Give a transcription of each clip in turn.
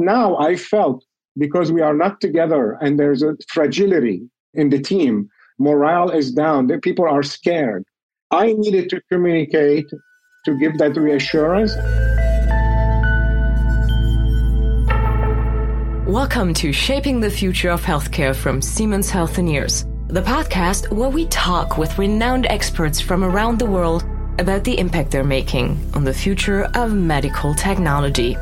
now I felt because we are not together and there's a fragility in the team, morale is down, the people are scared. I needed to communicate to give that reassurance. Welcome to Shaping the Future of Healthcare from Siemens Healthineers, the podcast where we talk with renowned experts from around the world about the impact they're making on the future of medical technology.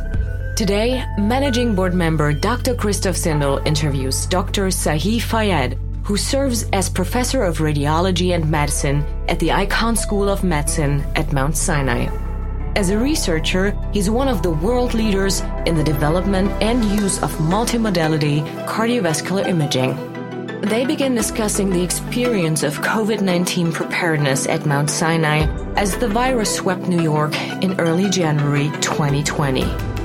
Today, Managing Board member Dr. Christoph Zindel interviews Dr. Zahi Fayad, who serves as Professor of Radiology and Medicine at the Icahn School of Medicine at Mount Sinai. As a researcher, he's one of the world leaders in the development and use of multimodality cardiovascular imaging. They begin discussing the experience of COVID 19 preparedness at Mount Sinai as the virus swept New York in early January 2020.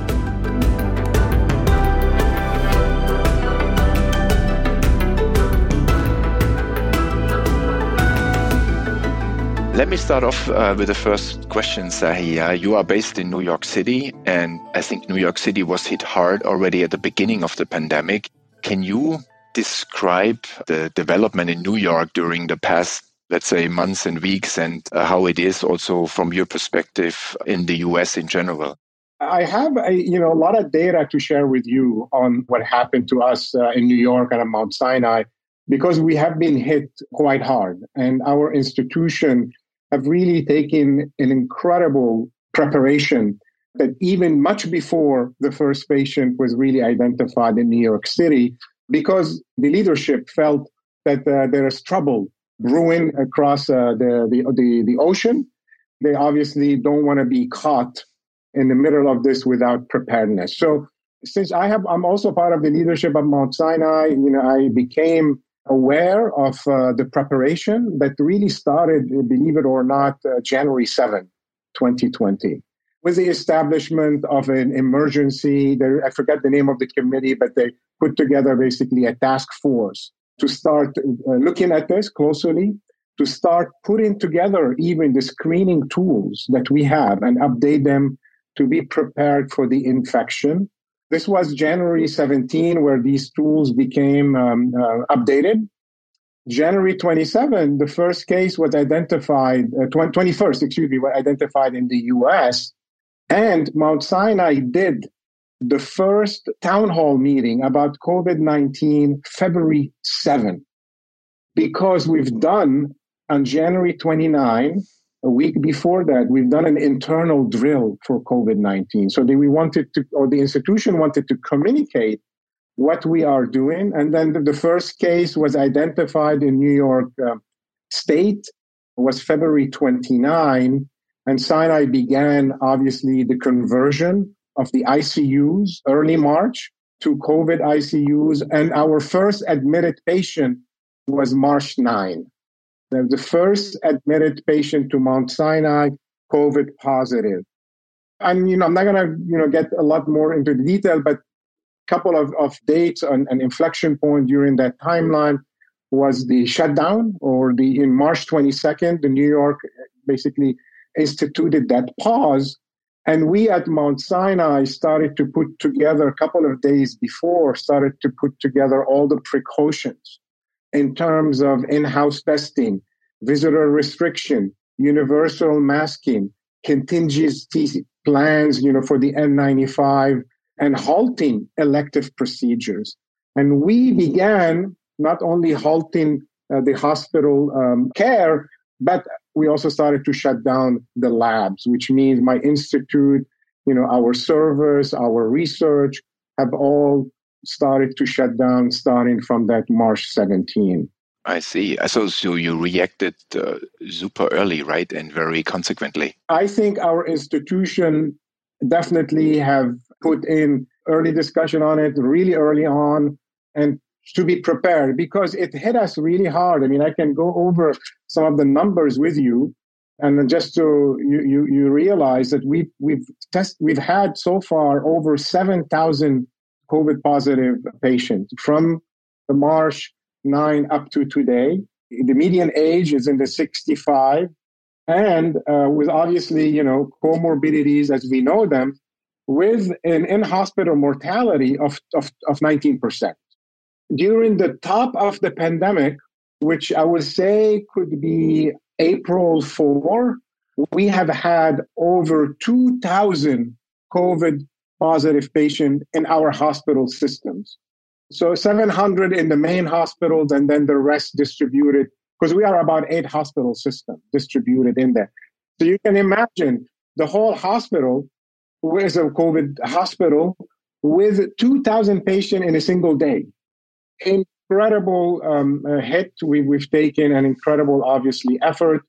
Let me start off uh, with the first question, Zahi. Uh, you are based in New York City, and I think New York City was hit hard already at the beginning of the pandemic. Can you describe the development in New York during the past, let's say, months and weeks, and uh, how it is also from your perspective in the US in general? I have a, you know a lot of data to share with you on what happened to us uh, in New York and at Mount Sinai because we have been hit quite hard, and our institution have really taken an incredible preparation that even much before the first patient was really identified in New York City, because the leadership felt that uh, there is trouble brewing across uh, the, the, the, the ocean. They obviously don't want to be caught in the middle of this without preparedness. So since I have, I'm also part of the leadership of Mount Sinai, you know, I became aware of uh, the preparation that really started, believe it or not, uh, January 7, 2020. With the establishment of an emergency, there, I forget the name of the committee, but they put together basically a task force to start uh, looking at this closely, to start putting together even the screening tools that we have and update them to be prepared for the infection this was January 17, where these tools became um, uh, updated. January 27, the first case was identified, uh, 21st, excuse me, was identified in the US. And Mount Sinai did the first town hall meeting about COVID 19 February 7, because we've done on January 29 a week before that, we've done an internal drill for COVID 19. So we wanted to, or the institution wanted to communicate what we are doing. And then the first case was identified in New York uh, State, was February 29. And Sinai began, obviously, the conversion of the ICUs early March to COVID ICUs. And our first admitted patient was March 9 the first admitted patient to Mount Sinai, COVID positive. And you know, I'm not to you know get a lot more into detail, but a couple of, of dates and an inflection point during that timeline was the shutdown, or the in March 22nd, the New York uh, basically instituted that pause. And we at Mount Sinai started to put together a couple of days before, started to put together all the precautions in terms of in-house testing, visitor restriction, universal masking, contingency plans, you know, for the N95 and halting elective procedures. And we began not only halting uh, the hospital um, care, but we also started to shut down the labs, which means my institute, you know, our servers, our research have all started to shut down starting from that March 17. I see. So, so you reacted uh, super early, right, and very consequently. I think our institution definitely have put in early discussion on it really early on, and to be prepared because it hit us really hard. I mean, I can go over some of the numbers with you, and just to you you, you realize that we we've test we've had so far over seven thousand COVID positive patients from the March 9 up to today. The median age is in the 65. And uh, with obviously, you know, comorbidities as we know them, with an in hospital mortality of, of, of 19%. During the top of the pandemic, which I would say could be April 4, we have had over 2,000 COVID positive patient in our hospital systems. So 700 in the main hospitals and then the rest distributed because we are about eight hospital systems distributed in there. So you can imagine the whole hospital is a COVID hospital with 2,000 patients in a single day. Incredible um, hit. We, we've taken an incredible, obviously, effort.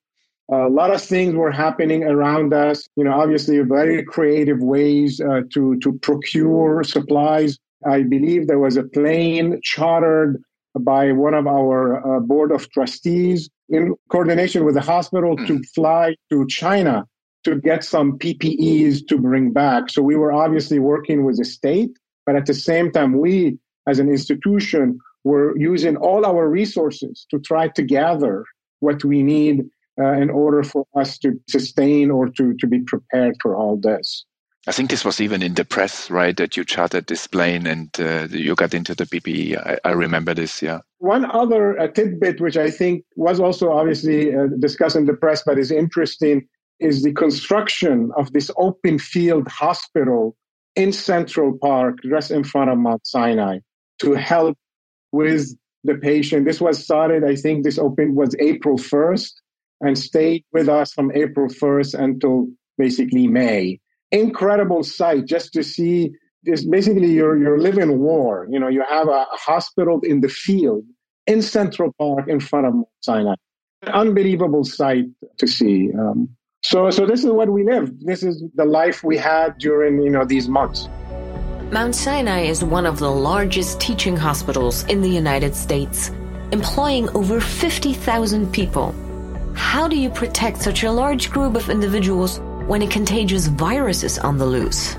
A lot of things were happening around us. You know, obviously, very creative ways uh, to to procure supplies. I believe there was a plane chartered by one of our uh, board of trustees in coordination with the hospital to hmm. fly to China to get some PPEs to bring back. So we were obviously working with the state, but at the same time, we as an institution were using all our resources to try to gather what we need uh, in order for us to sustain or to, to be prepared for all this. I think this was even in the press, right? That you chartered this plane and uh, you got into the PPE. I, I remember this, yeah. One other uh, tidbit, which I think was also obviously uh, discussed in the press, but is interesting, is the construction of this open field hospital in Central Park, just in front of Mount Sinai, to help with the patient. This was started, I think this open was April 1st and stayed with us from April 1st until basically May. Incredible sight just to see this basically you're you're living war. You know you have a, hospital in the field in central park in front of Mount sinai. Unbelievable sight to see um, so so this is what we live. This is the life we had during you know these months. Mount sinai is one of the largest teaching hospitals in the united states employing over 50000 people how do you protect such a large group of individuals when a contagious virus is on the loose?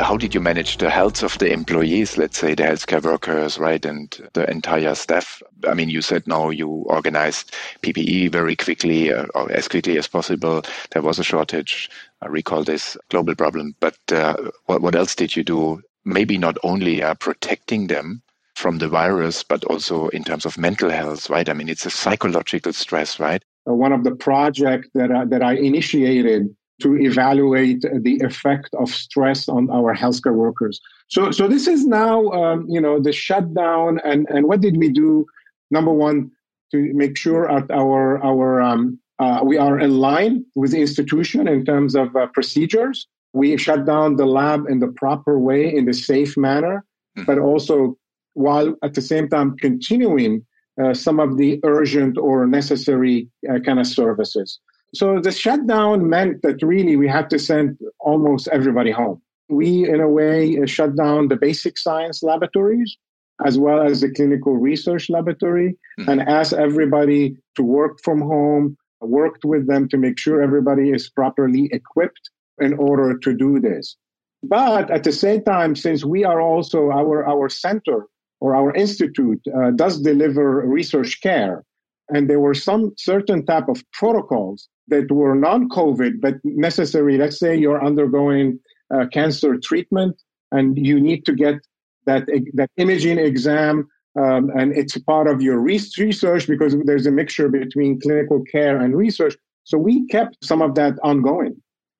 How did you manage the health of the employees, let's say the healthcare workers, right, and the entire staff? I mean, you said now you organized PPE very quickly, uh, or as quickly as possible. There was a shortage. I recall this global problem. But uh, what, what else did you do? Maybe not only uh, protecting them, from the virus, but also in terms of mental health, right? I mean, it's a psychological stress, right? Uh, one of the projects that, uh, that I initiated to evaluate the effect of stress on our healthcare workers. So, so this is now, um, you know, the shutdown, and and what did we do? Number one, to make sure at our our um, uh, we are in line with the institution in terms of uh, procedures. We shut down the lab in the proper way, in the safe manner, mm-hmm. but also while at the same time continuing some of the urgent or necessary uh, kind of services. So the shutdown meant that really we had to send almost everybody home. We, in a way, uh, shut down the basic science laboratories as well as the clinical research laboratory mm-hmm. and asked everybody to work from home, worked with them to make sure everybody is properly equipped in order to do this. But at the same time, since we are also our, our center or our institute uh, does deliver research care, and there were some certain type of protocols that were non-COVID but necessary. Let's say you're undergoing uh, cancer treatment and you need to get that that imaging exam, um, and it's part of your research because there's a mixture between clinical care and research. So we kept some of that ongoing,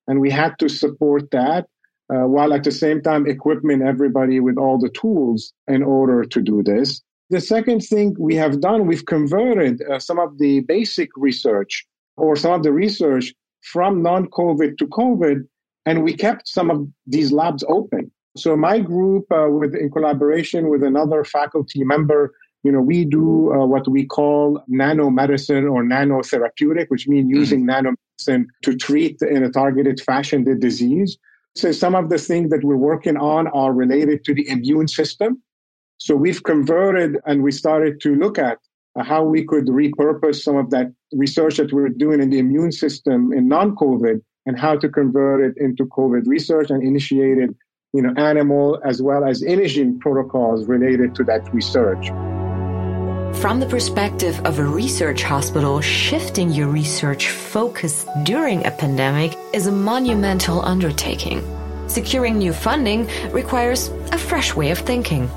and we had to support that. Uh, while at the same time equipping everybody with all the tools in order to do this. The second thing we have done, we've converted uh, some of the basic research or some of the research from non COVID to COVID, and we kept some of these labs open. So my group, uh, with in collaboration with another faculty member, you know, we do uh, what we call nanomedicine or nanotherapeutic, which means mm-hmm. using mm-hmm. nanomedicine to treat in a targeted fashion the disease. So some of the things that we're working on are related to the immune system. So we've converted and we started to look at how we could repurpose some of that research that we are doing in the immune system in non-COVID and how to convert it into COVID research and initiated, you know, animal as well as imaging protocols related to that research. From the perspective of a research hospital, shifting your research focus during a pandemic is a monumental undertaking. Securing new funding requires a fresh way of thinking.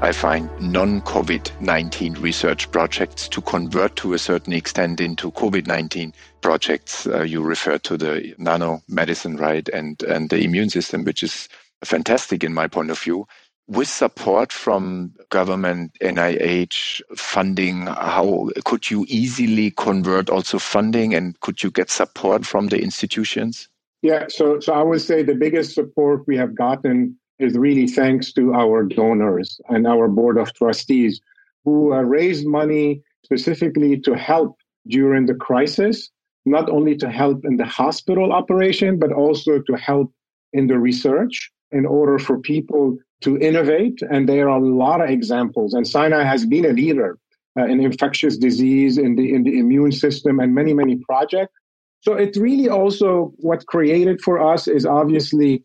I find non COVID 19 research projects to convert to a certain extent into COVID 19 projects. Uh, you refer to the nano medicine, right? And, and the immune system, which is fantastic in my point of view. With support from government, NIH funding, how could you easily convert also funding and could you get support from the institutions? Yeah, so so I would say the biggest support we have gotten is really thanks to our donors and our board of trustees who uh, raised money specifically to help during the crisis, not only to help in the hospital operation, but also to help in the research in order for people to innovate. And there are a lot of examples. And Sinai has been a leader uh, in infectious disease, in the, in the immune system, and many, many projects. So it really also what created for us is obviously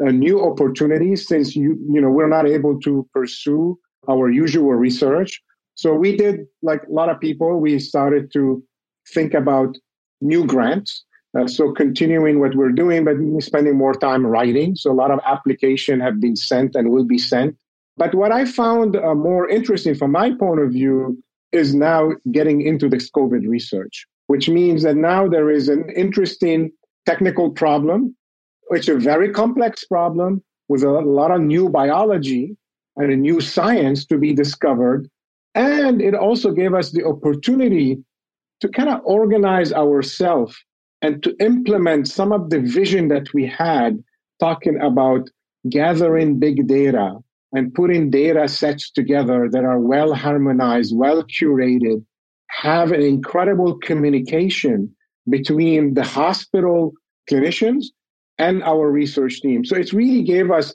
uh, new opportunities since you you know we're not able to pursue our usual research. So we did like a lot of people. We started to think about new grants. Uh, so continuing what we're doing, but spending more time writing. So a lot of application have been sent and will be sent. But what I found uh, more interesting from my point of view is now getting into this COVID research, which means that now there is an interesting technical problem it's a very complex problem with a lot of new biology and a new science to be discovered. And it also gave us the opportunity to kind of organize ourselves and to implement some of the vision that we had talking about gathering big data and putting data sets together that are well harmonized, well curated, have an incredible communication between the hospital clinicians and our research team. So it really gave us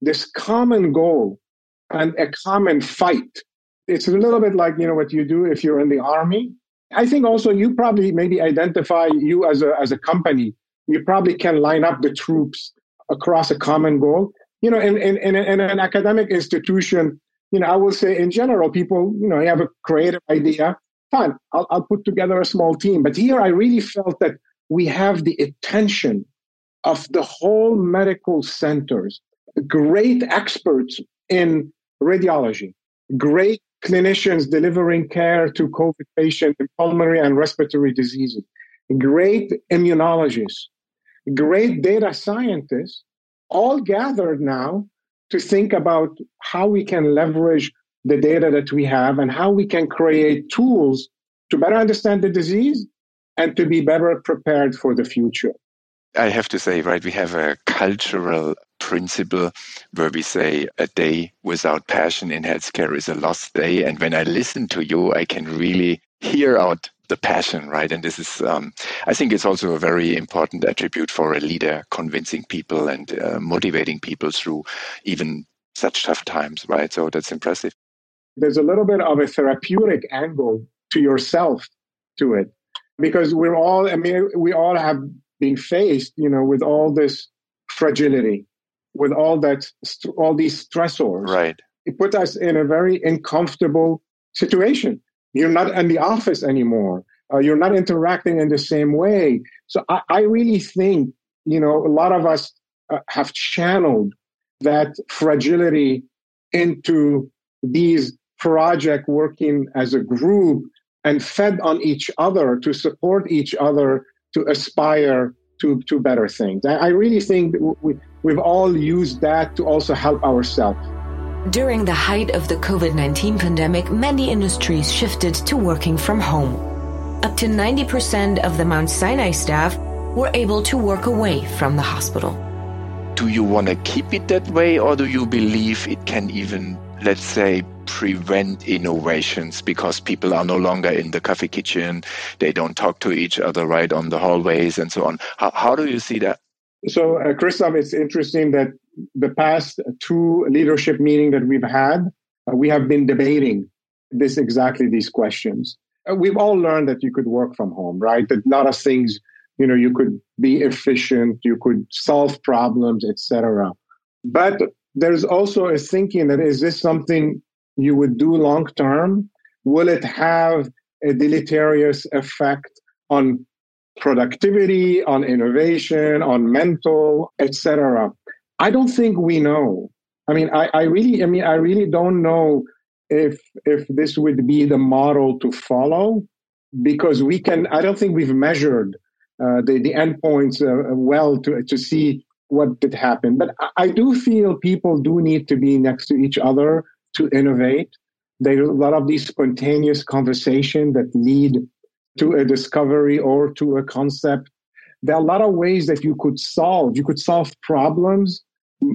this common goal and a common fight. It's a little bit like, you know, what you do if you're in the army. I think also you probably maybe identify you as a, as a company. You probably can line up the troops across a common goal. You know, in, in, in, in an academic institution, you know, I will say in general, people, you know, you have a creative idea. Fine, I'll, I'll put together a small team. But here I really felt that we have the attention of the whole medical centers, great experts in radiology, great clinicians delivering care to COVID patients in pulmonary and respiratory diseases, great immunologists, great data scientists, all gathered now to think about how we can leverage the data that we have and how we can create tools to better understand the disease and to be better prepared for the future. I have to say, right, we have a cultural principle where we say a day without passion in healthcare is a lost day. And when I listen to you, I can really hear out the passion, right? And this is, um, I think it's also a very important attribute for a leader, convincing people and uh, motivating people through even such tough times, right? So that's impressive. There's a little bit of a therapeutic angle to yourself to it because we're all, I mean, we all have been faced, you know, with all this fragility, with all that, all these stressors. Right. It put us in a very uncomfortable situation. You're not in the office anymore. Uh, you're not interacting in the same way. So I, I really think, you know, a lot of us uh, have channeled that fragility into these project working as a group and fed on each other to support each other to aspire to, to better things. I really think we, we've all used that to also help ourselves. During the height of the COVID 19 pandemic, many industries shifted to working from home. Up to 90% of the Mount Sinai staff were able to work away from the hospital. Do you want to keep it that way, or do you believe it can even, let's say, prevent innovations because people are no longer in the coffee kitchen, they don't talk to each other right on the hallways and so on. How, how do you see that? So, uh, Christoph, it's interesting that the past two leadership meetings that we've had, uh, we have been debating this exactly these questions. Uh, we've all learned that you could work from home, right? That a lot of things, you know, you could be efficient, you could solve problems, etc. But there's also a thinking that is this something you would do long term? Will it have a deleterious effect on productivity, on innovation, on mental, etc. I don't think we know. I mean, I, I really, I mean, I really don't know if if this would be the model to follow because we can. I don't think we've measured uh, the the endpoints uh, well to to see what did happen. But I, do feel people do need to be next to each other to innovate. There are a lot of these spontaneous conversation that lead to a discovery or to a concept. There are a lot of ways that you could solve. You could solve problems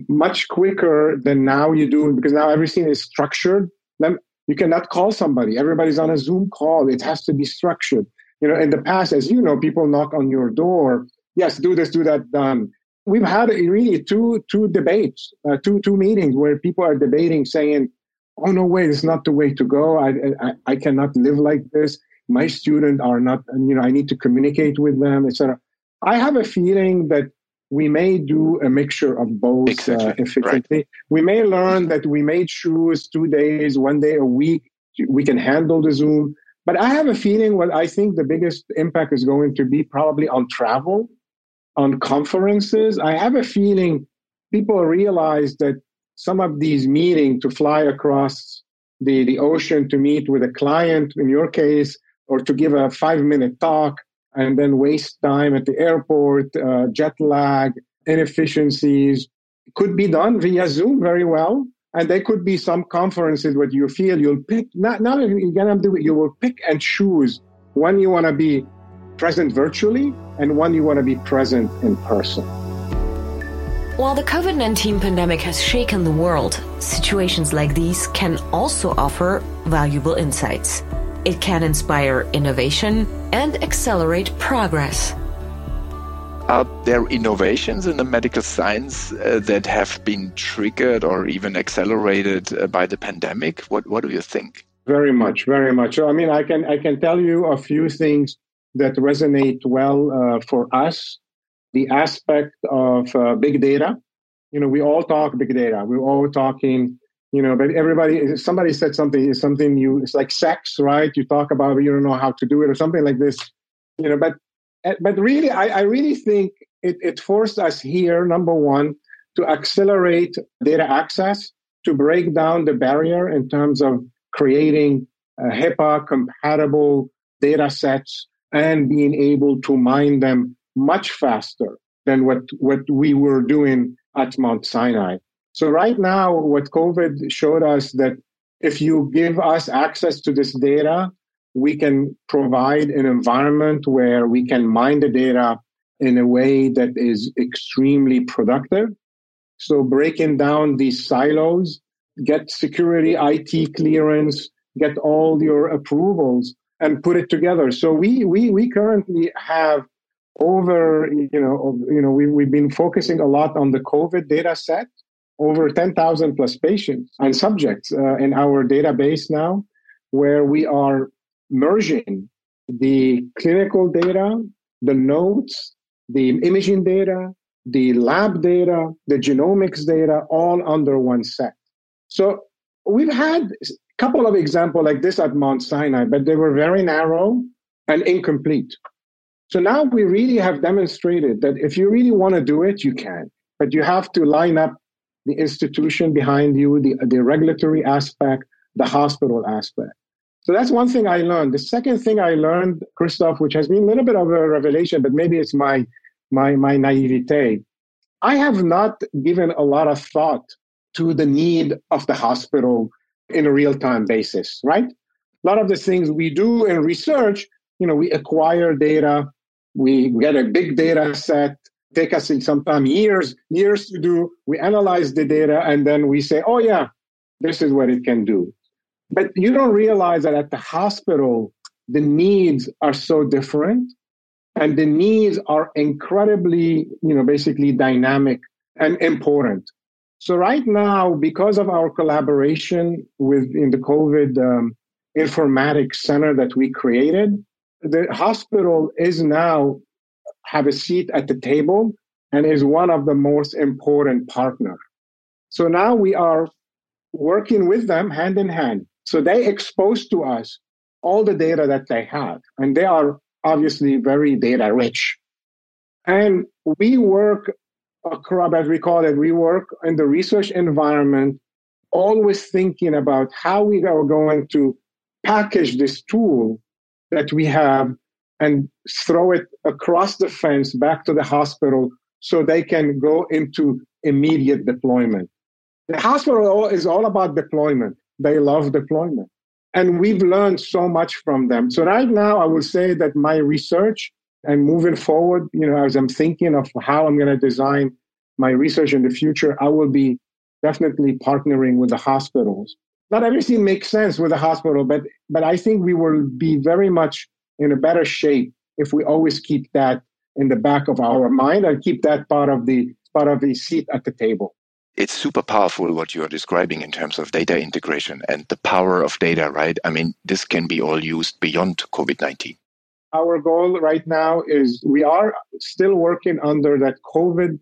much quicker than now you do because now everything is structured. Then You cannot call somebody. Everybody's on a Zoom call. It has to be structured. You know, in the past, as you know, people knock on your door. Yes, do this, do that, done. We've had really two two debates, uh, two two meetings where people are debating, saying, "Oh no way, it's not the way to go. I, I I cannot live like this. My students are not. You know, I need to communicate with them, etc." I have a feeling that we may do a mixture of both exactly. uh, efficiently. Right. We may learn that we may choose two days, one day a week. We can handle the Zoom. But I have a feeling what I think the biggest impact is going to be probably on travel, on conferences. I have a feeling people realize that some of these meetings to fly across the, the ocean to meet with a client, in your case, or to give a five minute talk, and then waste time at the airport, uh, jet lag, inefficiencies could be done via Zoom very well. And there could be some conferences where you feel you'll pick, not, not you're going to do it, you will pick and choose when you want to be present virtually and when you want to be present in person. While the COVID 19 pandemic has shaken the world, situations like these can also offer valuable insights. It can inspire innovation and accelerate progress. Are there innovations in the medical science uh, that have been triggered or even accelerated uh, by the pandemic? What What do you think? Very much, very much. So, I mean, I can I can tell you a few things that resonate well uh, for us. The aspect of uh, big data. You know, we all talk big data. We're all talking you know but everybody somebody said something is something you it's like sex right you talk about it you don't know how to do it or something like this you know but eh, but really i, I really think it, it forced us here number one to accelerate data access to break down the barrier in terms of creating uh, HIPAA compatible data sets and being able to mine them much faster than what, what we were doing at Mount Sinai. So right now, what COVID showed us that if you give us access to this data, we can provide an environment where we can mine the data in a way that is extremely productive. So breaking down these silos, get security IT clearance, get all your approvals and put it together. So we we we currently have over you know you know we, we've been focusing a lot on the COVID data set over 10,000 plus patients and subjects uh, in our database now, where we are merging the clinical data, the notes, the imaging data, the lab data, the genomics data, all under one set. So we've had couple of examples like this at Mount Sinai, but they were very narrow and incomplete. So now we really have demonstrated that if you really want to do it, you can, but you have to line up the institution behind you, the, the regulatory aspect, the hospital aspect. So that's one thing I learned. The second thing I learned, Christoph, which has been a little bit of a revelation, but maybe it's my my my naivete. I have not given a lot of thought to the need of the hospital in a real-time basis, right? A lot of the things we do in research, you know, we acquire data, we get a big data set, take us in sometimes years, years to do. We analyze the data and then we say, oh, yeah, this is what it can do. But you don't realize that at the hospital, the needs are so different and the needs are incredibly, you know, basically dynamic and important. So right now, because of our collaboration with in the COVID um, informatics center that we created, the hospital is now have a seat at the table and is one of the most important partner. So now we are working with them hand in hand. So they expose to us all the data that they have, and they are obviously very data rich. And we work across, as we call it, we work in the research environment, always thinking about how we are going to package this tool that we have and throw it across the fence back to the hospital so they can go into immediate deployment. The hospital is all about deployment. They love deployment. And we've learned so much from them. So right now, I will say that my research and moving forward, you know, as I'm thinking of how I'm going to design my research in the future, I will be definitely partnering with the hospitals. Not everything makes sense with the hospital, but but I think we will be very much in a better shape if we always keep that in the back of our mind and keep that part of the part of the seat at the table it's super powerful what you are describing in terms of data integration and the power of data, right? I mean, this can be all used beyond COVID 19. Our goal right now is we are still working under that COVID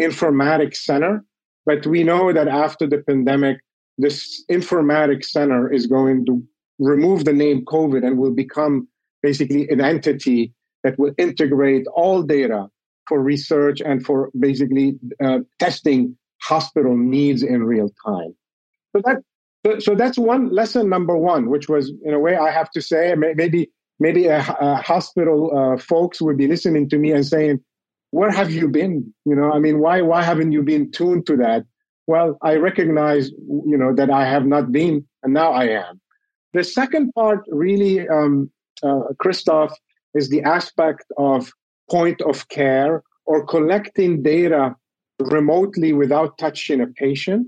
informatics center, but we know that after the pandemic, this informatics center is going to remove the name COVID and will become basically an entity that will integrate all data for research and for basically uh, testing hospital needs in real time. So that so that's one lesson number one, which was in a way I have to say maybe maybe a, a hospital uh, folks would be listening to me and saying, "Where have you been? You know, I mean, why why haven't you been tuned to that?" Well, I recognize you know that I have not been, and now I am. The second part, really, um, uh, Christoph, is the aspect of point of care or collecting data remotely without touching a patient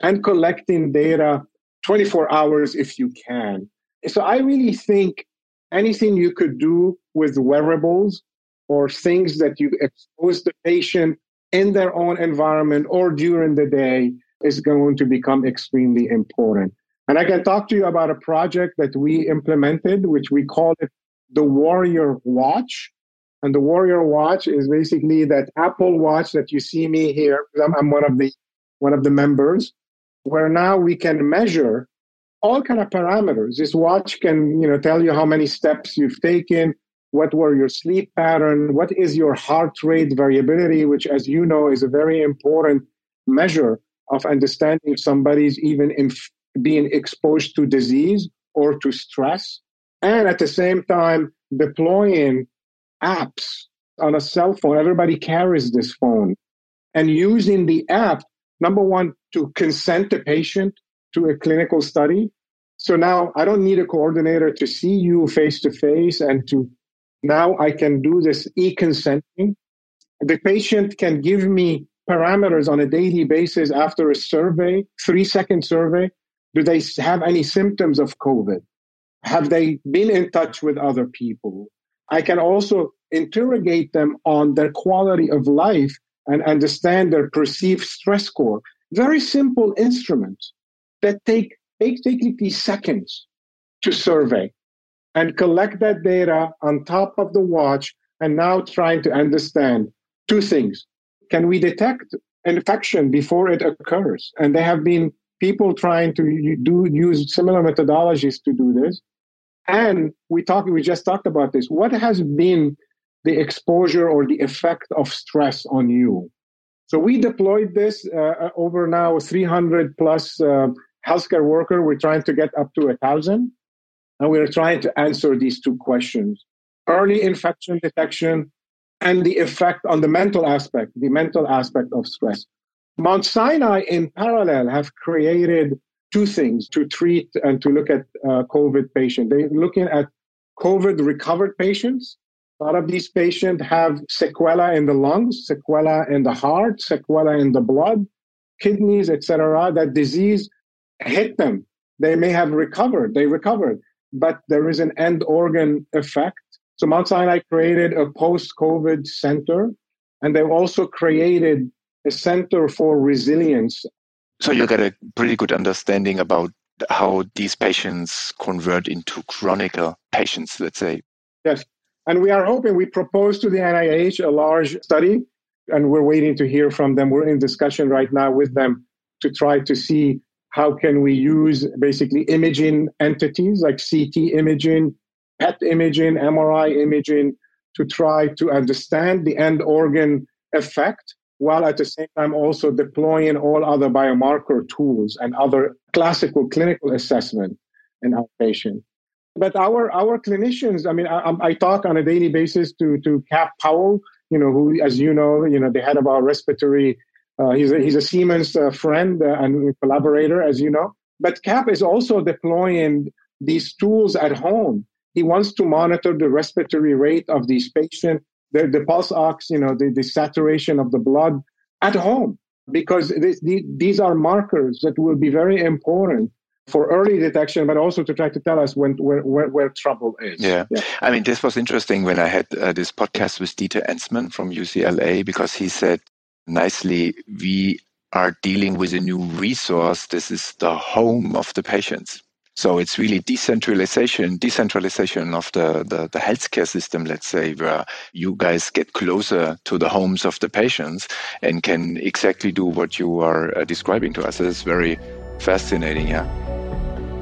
and collecting data 24 hours if you can. So I really think anything you could do with wearables or things that you expose the patient in their own environment or during the day is going to become extremely important. And I can talk to you about a project that we implemented, which we call it the Warrior Watch. And the Warrior Watch is basically that Apple Watch that you see me here. I'm, I'm one of the one of the members, where now we can measure all kind of parameters. This watch can, you know, tell you how many steps you've taken, what were your sleep pattern, what is your heart rate variability, which, as you know, is a very important measure of understanding if somebody's even in, being exposed to disease or to stress, and at the same time deploying apps on a cell phone. Everybody carries this phone. And using the app, number one, to consent the patient to a clinical study. So now I don't need a coordinator to see you face to face and to now I can do this e consenting. The patient can give me parameters on a daily basis after a survey, three second survey. Do they have any symptoms of COVID? Have they been in touch with other people? I can also interrogate them on their quality of life and understand their perceived stress score. Very simple instruments that take basically seconds to survey and collect that data on top of the watch and now trying to understand two things. Can we detect infection before it occurs? And there have been people trying to do use similar methodologies to do this. And we talked, we just talked about this. What has been the exposure or the effect of stress on you? So we deployed this uh, uh over now 300 plus uh, healthcare worker. We're trying to get up to a thousand, and we're trying to answer these two questions: early infection detection and the effect on the mental aspect, the mental aspect of stress. Mount Sinai, in parallel, have created two things to treat and to look at uh, COVID patients. They're looking at COVID recovered patients. A lot of these patients have sequela in the lungs, sequela in the heart, sequela in the blood, kidneys, etc. That disease hit them. They may have recovered. They recovered, but there is an end organ effect. So Mount Sinai created a post-COVID center, and they've also created a center for resilience so you get a pretty good understanding about how these patients convert into chronic patients, let's say. Yes. And we are hoping, we propose to the NIH a large study, and we're waiting to hear from them. We're in discussion right now with them to try to see how can we use basically imaging entities like CT imaging, PET imaging, MRI imaging to try to understand the end organ effect while at the same time also deploying all other biomarker tools and other classical clinical assessment in our patient. But our our clinicians, I mean, I, I talk on a daily basis to to Cap Powell, you know, who, as you know, you know, the head of our respiratory. Uh, he's a, he's a Siemens uh, friend uh, and collaborator, as you know. But Cap is also deploying these tools at home. He wants to monitor the respiratory rate of these patients, the, the pulse ox, you know, the, the saturation of the blood at home, because this, the, these are markers that will be very important for early detection, but also to try to tell us when where, where, where trouble is. Yeah. yeah. I mean, this was interesting when I had uh, this podcast with Dieter Enzmann from UCLA because he said nicely, we are dealing with a new resource. This is the home of the patients. So it's really decentralization, decentralization of the, the, the, healthcare system, let's say, where you guys get closer to the homes of the patients and can exactly do what you are uh, describing to us. It's very fascinating, yeah.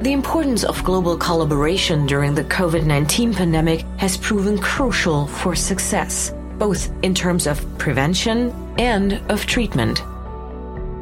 The importance of global collaboration during the COVID 19 pandemic has proven crucial for success, both in terms of prevention and of treatment.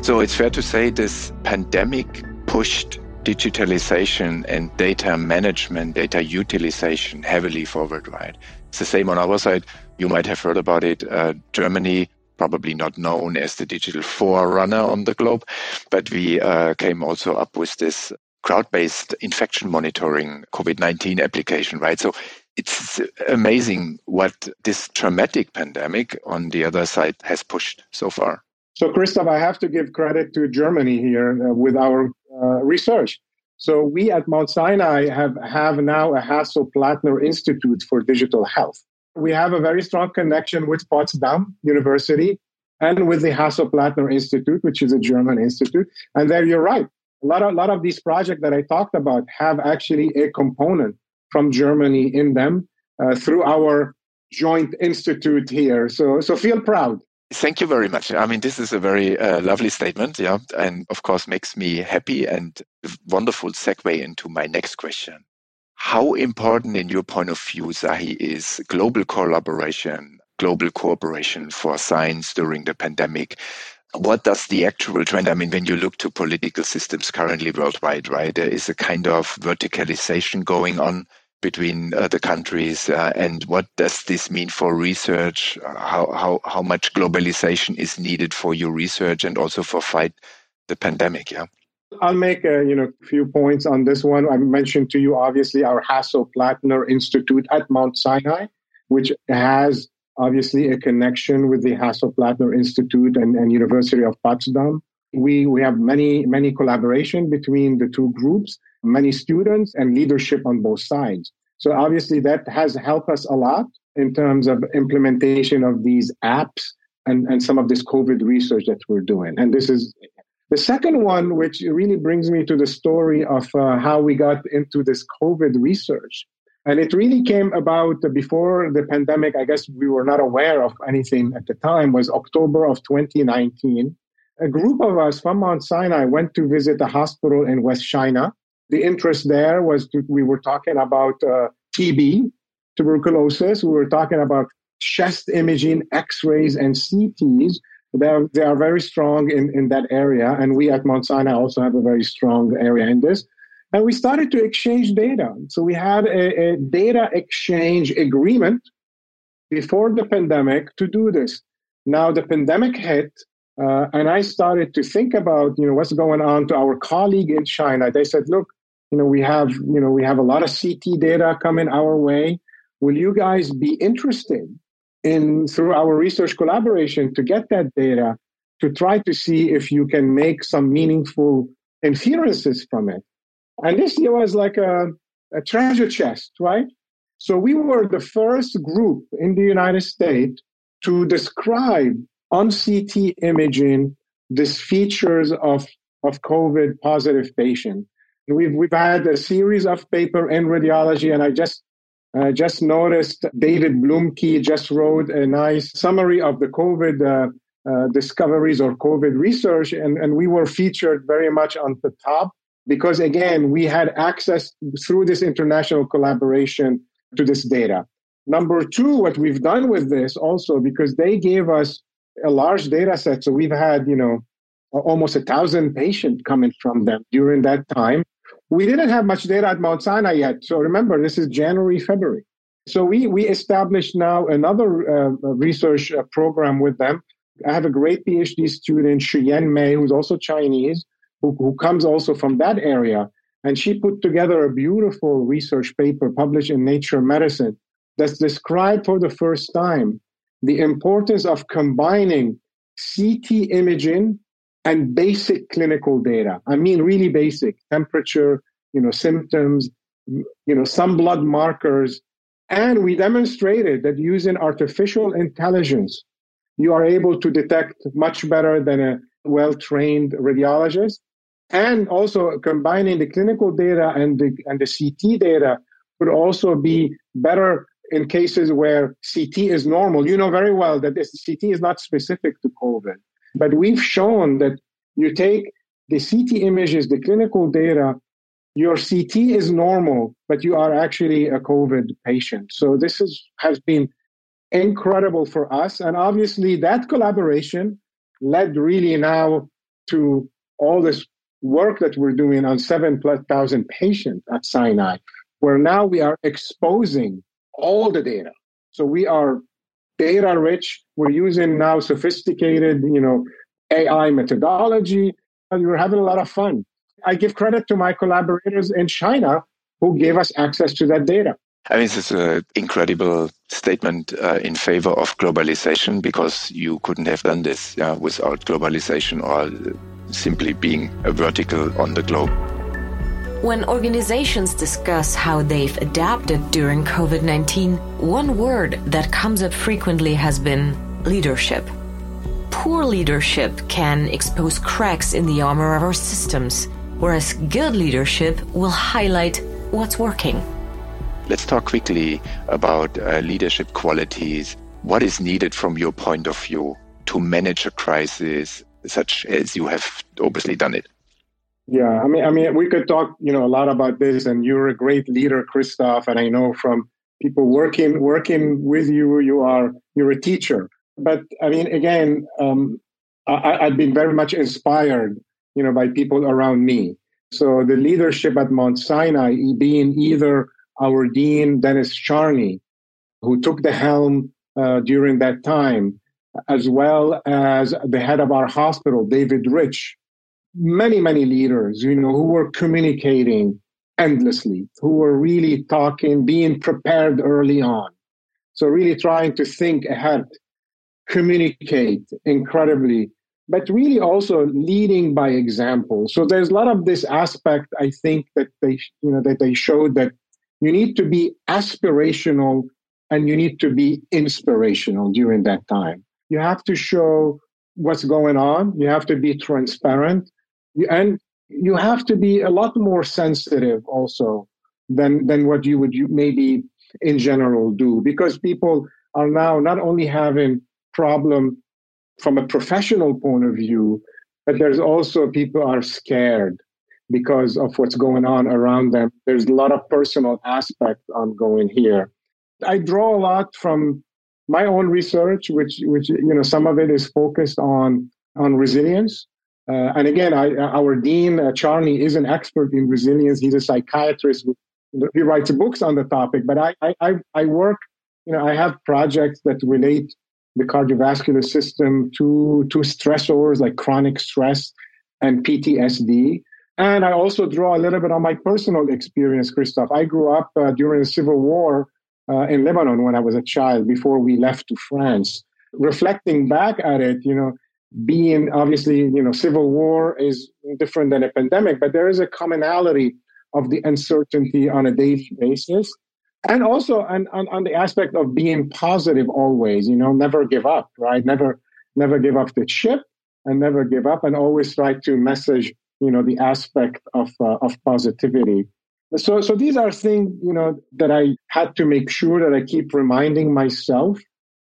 So it's fair to say this pandemic pushed digitalization and data management, data utilization heavily forward, right? It's the same on our side. You might have heard about it. Uh, Germany, probably not known as the digital forerunner on the globe, but we uh, came also up with this crowd-based infection monitoring COVID-19 application, right? So it's amazing what this traumatic pandemic on the other side has pushed so far. So, Christoph, I have to give credit to Germany here uh, with our uh, research. So, we at Mount Sinai have, have now a Hasso-Plattner Institute for Digital Health. We have a very strong connection with Potsdam University and with the Hasso-Plattner Institute, which is a German institute. And there you're right a lot of, a lot of these projects that I talked about have actually a component from Germany in them uh, through our joint institute here. So, so feel proud. Thank you very much. I mean, this is a very uh, lovely statement, yeah, and of course makes me happy and wonderful segue into my next question. How important, in your point of view, Zahi, is global collaboration, global cooperation for science during the pandemic? what does the actual trend? I mean, when you look to political systems currently worldwide, right, there is a kind of verticalization going on between uh, the countries, uh, and what does this mean for research? How how how much globalization is needed for your research and also for fight the pandemic? Yeah. I'll make a you know few points on this one. I mentioned to you obviously our Hasso-Plattner Institute at Mount Sinai, which has obviously a connection with the Hasso-Plattner Institute and, and University of Potsdam. We, we have many, many collaboration between the two groups, many students and leadership on both sides. So obviously that has helped us a lot in terms of implementation of these apps and, and some of this COVID research that we're doing. And this is the second one, which really brings me to the story of uh, how we got into this COVID research. And it really came about before the pandemic. I guess we were not aware of anything at the time, was October of 2019. A group of us from Mount Sinai went to visit a hospital in West China. The interest there was to, we were talking about uh, TB, tuberculosis. We were talking about chest imaging, X-rays, and CTs. They are, they are very strong in, in that area. And we at Mount Sinai also have a very strong area in this. And we started to exchange data. So we had a, a data exchange agreement before the pandemic to do this. Now the pandemic hit, uh, and I started to think about you know what's going on to our colleague in China. They said, look, you know we have you know we have a lot of CT data coming our way. Will you guys be interested in through our research collaboration to get that data to try to see if you can make some meaningful inferences from it? And this year was like a, a treasure chest, right? So we were the first group in the United States to describe on CT imaging these features of, of COVID positive patient. We've, we've had a series of paper in radiology, and I just uh, just noticed David Bluemke just wrote a nice summary of the COVID uh, uh, discoveries or COVID research, and, and we were featured very much on the top because again we had access through this international collaboration to this data. Number two, what we've done with this also, because they gave us a large data set. So we've had, you know, almost a thousand patients coming from them during that time. We didn't have much data at Mount Sinai yet. So remember, this is January, February. So we, we established now another uh, research uh, program with them. I have a great PhD student, Xueyan Mei, who's also Chinese, who, who comes also from that area. And she put together a beautiful research paper published in Nature Medicine that's described for the first time the importance of combining CT imaging and basic clinical data. I mean, really basic temperature, you know, symptoms, you know, some blood markers. And we demonstrated that using artificial intelligence, you are able to detect much better than a well trained radiologist. And also combining the clinical data and the, and the CT data would also be better in cases where CT is normal. You know very well that this CT is not specific to COVID. But we've shown that you take the CT images, the clinical data, your CT is normal, but you are actually a COVID patient. So this is, has been incredible for us. And obviously that collaboration led really now to all this work that we're doing on seven plus thousand patients at Sinai, where now we are exposing all the data. So we are data rich. We're using now sophisticated, you know, AI methodology. And we're having a lot of fun. I give credit to my collaborators in China who gave us access to that data. I mean, this is an incredible statement uh, in favor of globalization because you couldn't have done this yeah, without globalization or simply being a vertical on the globe. When organizations discuss how they've adapted during COVID 19, one word that comes up frequently has been leadership. Poor leadership can expose cracks in the armor of our systems, whereas good leadership will highlight what's working. Let's talk quickly about uh, leadership qualities. What is needed from your point of view to manage a crisis such as you have obviously done it? Yeah, I mean, I mean, we could talk, you know, a lot about this. And you're a great leader, Christoph, and I know from people working working with you, you are you're a teacher. But I mean, again, um, I, I've been very much inspired, you know, by people around me. So the leadership at Mount Sinai, being either our dean Dennis Charney, who took the helm uh, during that time, as well as the head of our hospital, David Reich, many, many leaders, you know, who were communicating endlessly, who were really talking, being prepared early on. So really trying to think ahead, communicate incredibly, but really also leading by example. So there's a lot of this aspect, I think, that they, you know, that they showed that you need to be aspirational and you need to be inspirational during that time. You have to show what's going on. You have to be transparent and you have to be a lot more sensitive also than than what you would maybe in general do because people are now not only having problem from a professional point of view but there's also people are scared because of what's going on around them. There's a lot of personal aspect ongoing here. I draw a lot from my own research which which you know some of it is focused on on resilience uh, and again, I, our dean, uh, Charney, is an expert in resilience. He's a psychiatrist. He writes books on the topic. But I, I, I work, you know, I have projects that relate the cardiovascular system to, to stressors like chronic stress and PTSD. And I also draw a little bit on my personal experience, Christoph. I grew up uh, during the Civil War uh, in Lebanon when I was a child before we left to France. Reflecting back at it, you know, being obviously, you know, civil war is different than a pandemic, but there is a commonality of the uncertainty on a daily basis. And also on, on, on the aspect of being positive always, you know, never give up, right? Never, never give up the ship and never give up and always try to message, you know, the aspect of, uh, of positivity. So, so these are things, you know, that I had to make sure that I keep reminding myself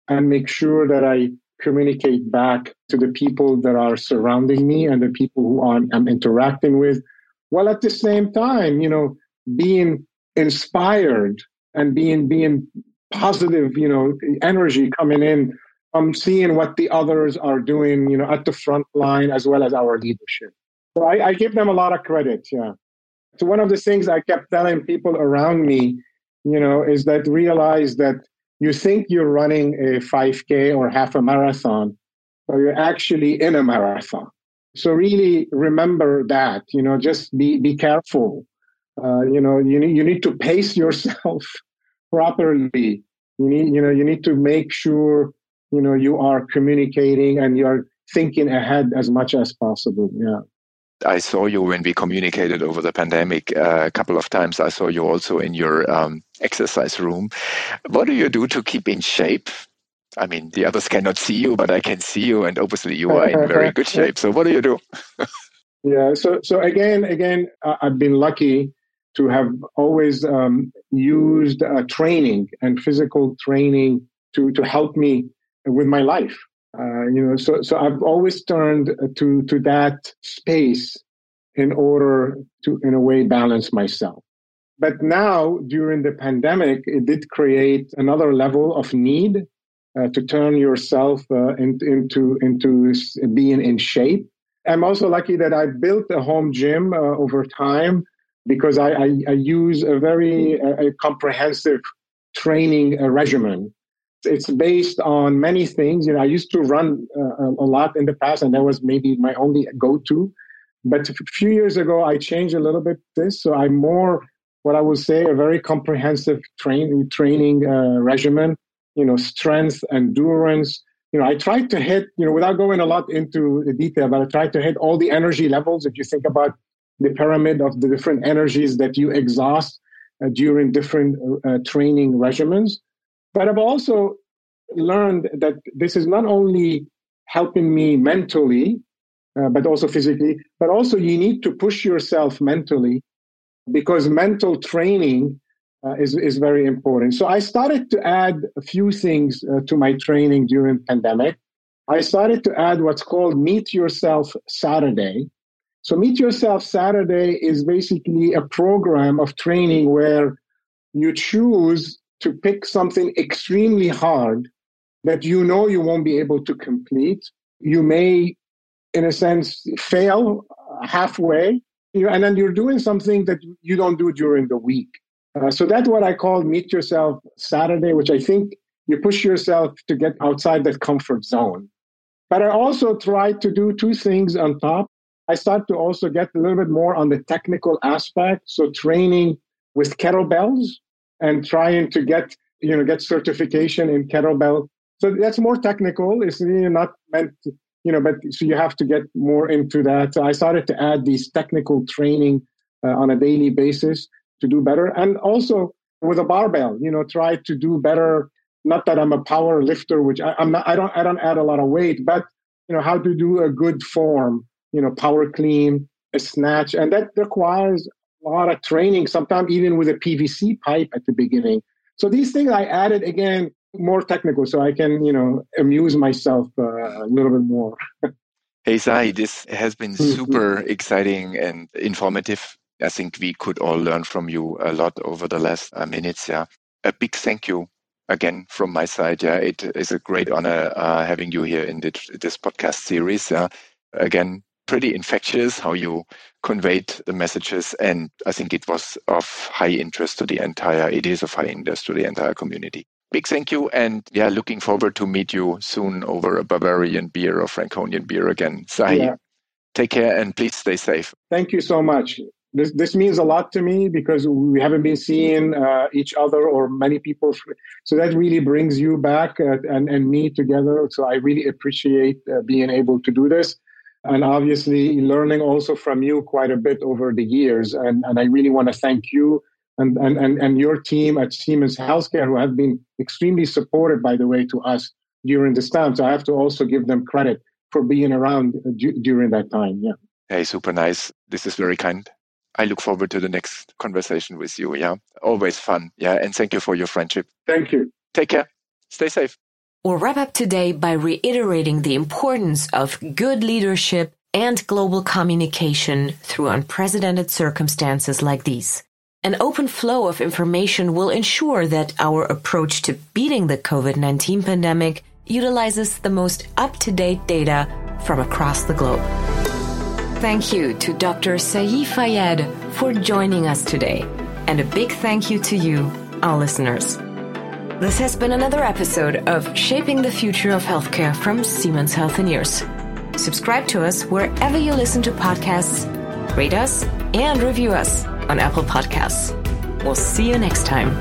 and make sure that I communicate back to the people that are surrounding me and the people who I'm, I'm interacting with, while at the same time, you know, being inspired and being being positive, you know, energy coming in from seeing what the others are doing, you know, at the front line as well as our leadership. So I, I give them a lot of credit. Yeah. So one of the things I kept telling people around me, you know, is that realize that you think you're running a 5K or half a marathon, but you're actually in a marathon. So really remember that, you know, just be, be careful. Uh, you know, you need, you need to pace yourself properly. You need, you know, you need to make sure, you know, you are communicating and you're thinking ahead as much as possible. Yeah. I saw you when we communicated over the pandemic uh, a couple of times. I saw you also in your um, exercise room. What do you do to keep in shape? I mean, the others cannot see you, but I can see you, and obviously you are in very good shape. So, what do you do? yeah. So, so again, again, I've been lucky to have always um, used uh, training and physical training to to help me with my life. Uh, you know, so so I've always turned to to that space in order to, in a way, balance myself. But now, during the pandemic, it did create another level of need uh, to turn yourself uh, in, into into being in shape. I'm also lucky that I built a home gym uh, over time because I, I, I use a very uh, comprehensive training uh, regimen it's based on many things. You know, I used to run uh, a lot in the past, and that was maybe my only go-to. But a few years ago, I changed a little bit this, so I'm more what I would say a very comprehensive training training uh, regimen. You know, strength, endurance. You know, I tried to hit. You know, without going a lot into the detail, but I tried to hit all the energy levels. If you think about the pyramid of the different energies that you exhaust uh, during different uh, training regimens but I've also learned that this is not only helping me mentally, uh, but also physically, but also you need to push yourself mentally because mental training uh, is, is very important. So I started to add a few things uh, to my training during pandemic. I started to add what's called Meet Yourself Saturday. So Meet Yourself Saturday is basically a program of training where you choose to pick something extremely hard that you know you won't be able to complete. You may, in a sense, fail halfway, and then you're doing something that you don't do during the week. Uh, so that's what I call Meet Yourself Saturday, which I think you push yourself to get outside that comfort zone. But I also try to do two things on top. I start to also get a little bit more on the technical aspect. So training with kettlebells and trying to get you know get certification in kettlebell. So that's more technical. It's really not meant, to, you know, but so you have to get more into that. So I started to add these technical training uh, on a daily basis to do better, and also with a barbell, you know, try to do better. Not that I'm a power lifter, which I, I'm not. I don't. I don't add a lot of weight, but you know how to do a good form. You know, power clean, a snatch, and that requires a lot of training, sometimes even with a PVC pipe at the beginning. So these things I added again more technical so I can, you know, amuse myself uh, a little bit more. hey, Zahi, this has been mm-hmm. super exciting and informative. I think we could all learn from you a lot over the last uh, minutes. Yeah. A big thank you again from my side. Yeah. It is a great honor uh, having you here in this podcast series. Yeah. Again, pretty infectious how you conveyed the messages. And I think it was of high interest to the entire, it is of high interest to the entire community. Big thank you. And yeah, looking forward to meet you soon over a Bavarian beer or Franconian beer again. Zahi, yeah. take care and please stay safe. Thank you so much. This, this means a lot to me because we haven't been seeing uh, each other or many people. So that really brings you back uh, and, and me together. So I really appreciate uh, being able to do this and obviously learning also from you quite a bit over the years. And, and I really want to thank you and, and, and, and your team at Siemens Healthcare, who have been extremely supportive, by the way, to us during this time. So I have to also give them credit for being around d- during that time. Yeah. Hey, super nice. This is very kind. I look forward to the next conversation with you. Yeah. Always fun. Yeah. And thank you for your friendship. Thank you. Take care. Stay safe. We'll wrap up today by reiterating the importance of good leadership and global communication through unprecedented circumstances like these. An open flow of information will ensure that our approach to beating the COVID 19 pandemic utilizes the most up to date data from across the globe. Thank you to Dr. Zahi Fayad for joining us today, and a big thank you to you, our listeners. This has been another episode of Shaping the Future of Healthcare from Siemens Healthineers. Subscribe to us wherever you listen to podcasts, rate us, and review us on Apple Podcasts. We'll see you next time.